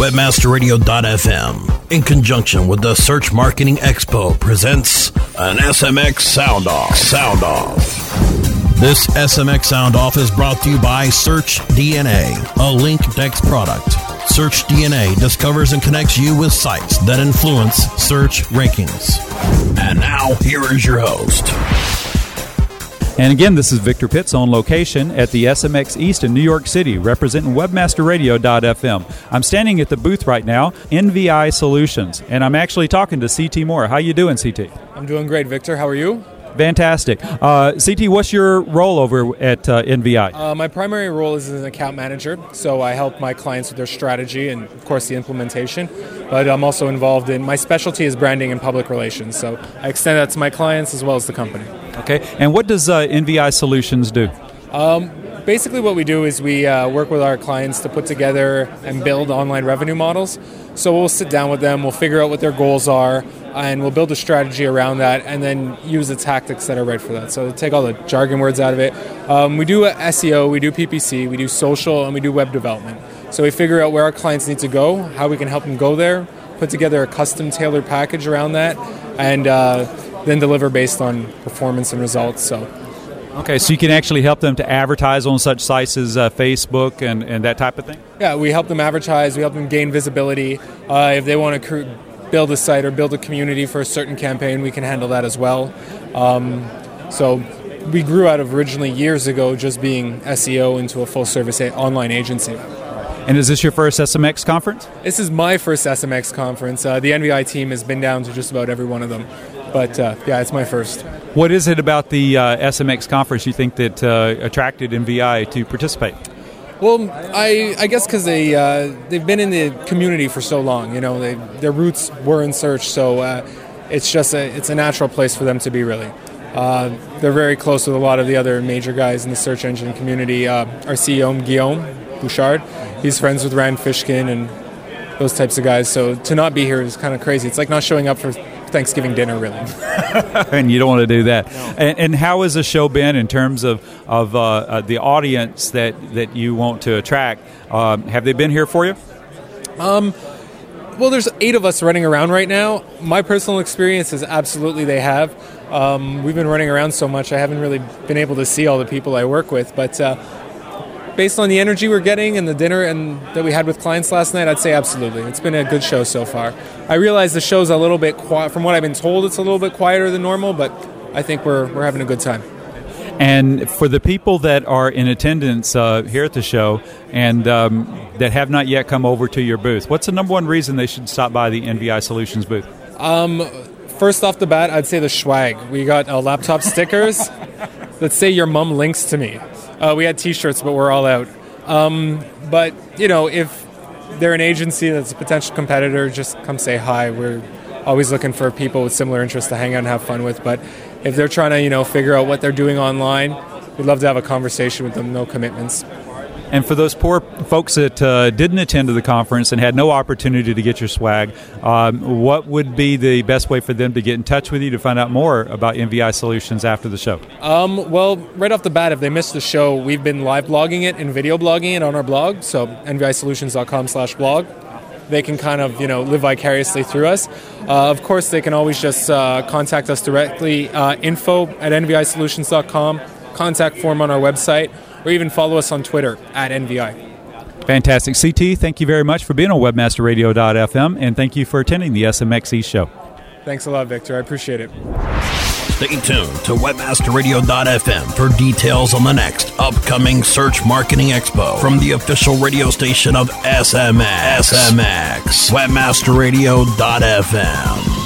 Webmasterradio.fm, in conjunction with the Search Marketing Expo, presents an SMX Sound Off. Sound Off. This SMX Sound Off is brought to you by Search DNA, a LinkDex product. Search DNA discovers and connects you with sites that influence search rankings. And now, here is your host. And again, this is Victor Pitts on location at the SMX East in New York City, representing WebmasterRadio.fm. I'm standing at the booth right now, NVI Solutions, and I'm actually talking to CT Moore. How you doing, CT? I'm doing great, Victor. How are you? Fantastic. Uh, CT, what's your role over at uh, NVI? Uh, my primary role is as an account manager, so I help my clients with their strategy and, of course, the implementation. But I'm also involved in my specialty is branding and public relations, so I extend that to my clients as well as the company. Okay. And what does uh, NVI Solutions do? Um, basically, what we do is we uh, work with our clients to put together and build online revenue models. So we'll sit down with them, we'll figure out what their goals are, and we'll build a strategy around that, and then use the tactics that are right for that. So take all the jargon words out of it. Um, we do SEO, we do PPC, we do social, and we do web development. So we figure out where our clients need to go, how we can help them go there, put together a custom tailored package around that, and uh, then deliver based on performance and results. So Okay, so you can actually help them to advertise on such sites as uh, Facebook and, and that type of thing? Yeah, we help them advertise, we help them gain visibility. Uh, if they want to cr- build a site or build a community for a certain campaign, we can handle that as well. Um, so we grew out of originally years ago just being SEO into a full service a- online agency. And is this your first SMX conference? This is my first SMX conference. Uh, the NVI team has been down to just about every one of them. But uh, yeah, it's my first. What is it about the uh, SMX conference you think that uh, attracted NVI to participate? Well, I, I guess because they uh, they've been in the community for so long. You know, they, their roots were in search, so uh, it's just a it's a natural place for them to be. Really, uh, they're very close with a lot of the other major guys in the search engine community. Uh, our CEO Guillaume Bouchard, he's friends with Rand Fishkin and those types of guys. So to not be here is kind of crazy. It's like not showing up for Thanksgiving dinner, really. and you don't want to do that. No. And, and, how has the show been in terms of of uh, uh, the audience that that you want to attract? Um, have they been here for you? Um. Well, there's eight of us running around right now. My personal experience is absolutely they have. Um, we've been running around so much, I haven't really been able to see all the people I work with. But uh, based on the energy we're getting and the dinner and that we had with clients last night, I'd say absolutely. It's been a good show so far. I realize the show's a little bit quiet. From what I've been told, it's a little bit quieter than normal, but I think we're we're having a good time. And for the people that are in attendance uh, here at the show and um, that have not yet come over to your booth, what's the number one reason they should stop by the NVI Solutions booth? Um, first off the bat, I'd say the swag. We got uh, laptop stickers that say "Your mom links to me." Uh, we had T-shirts, but we're all out. Um, but you know, if they're an agency that's a potential competitor, just come say hi. We're always looking for people with similar interests to hang out and have fun with. But if they're trying to, you know, figure out what they're doing online, we'd love to have a conversation with them. No commitments. And for those poor folks that uh, didn't attend to the conference and had no opportunity to get your swag, um, what would be the best way for them to get in touch with you to find out more about NVI Solutions after the show? Um, well, right off the bat, if they missed the show, we've been live blogging it and video blogging it on our blog, so nvisolutions.com slash blog they can kind of you know live vicariously through us. Uh, of course, they can always just uh, contact us directly. Uh, info at nvisolutions.com. Contact form on our website or even follow us on Twitter at NVI. Fantastic. CT, thank you very much for being on WebmasterRadio.fm and thank you for attending the SMXE show. Thanks a lot, Victor. I appreciate it. Stay tuned to webmasterradio.fm for details on the next upcoming Search Marketing Expo from the official radio station of SMX. SMX. Webmasterradio.fm.